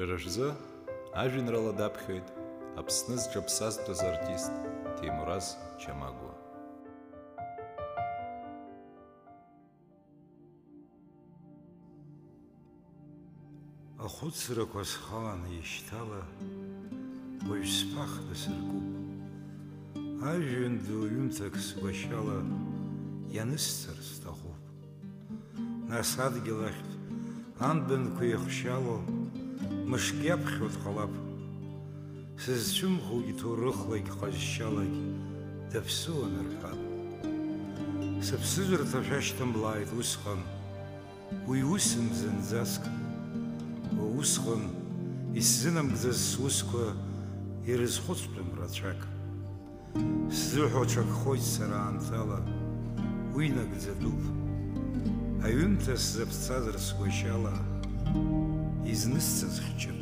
Шәара шәзы ажәеинраала даԥхьоит Аԥсны зҿаԥсазтәыз артист Ҭемураз Чамагәа. Ахәыцрақәа схаланы ишьҭала, уажә сԥахра сыркуп. Ажәҩан ду ҩымҭак сгәашьала ианысҵар сҭахуп. Нас адгьыл ахьтә анбанқәа еихшьало, мышк иаԥхьо дҟалап. Сызцәымӷугь ҭоурыхлагь ҟазшьалагь даԥсуан рҳәап. Сыԥсыжәрҭа шәашьҭымлааит усҟан, уи усым зынӡаск. Усҟан исзынамгӡаз сусқәа ирызхәыцтәым рацәак. Сзыҳәо ҽакхоит сара аамҭала, уи нагӡатәуп. Аҩымҭа сзаԥҵазар сгәашьала, izmisiz hüküm.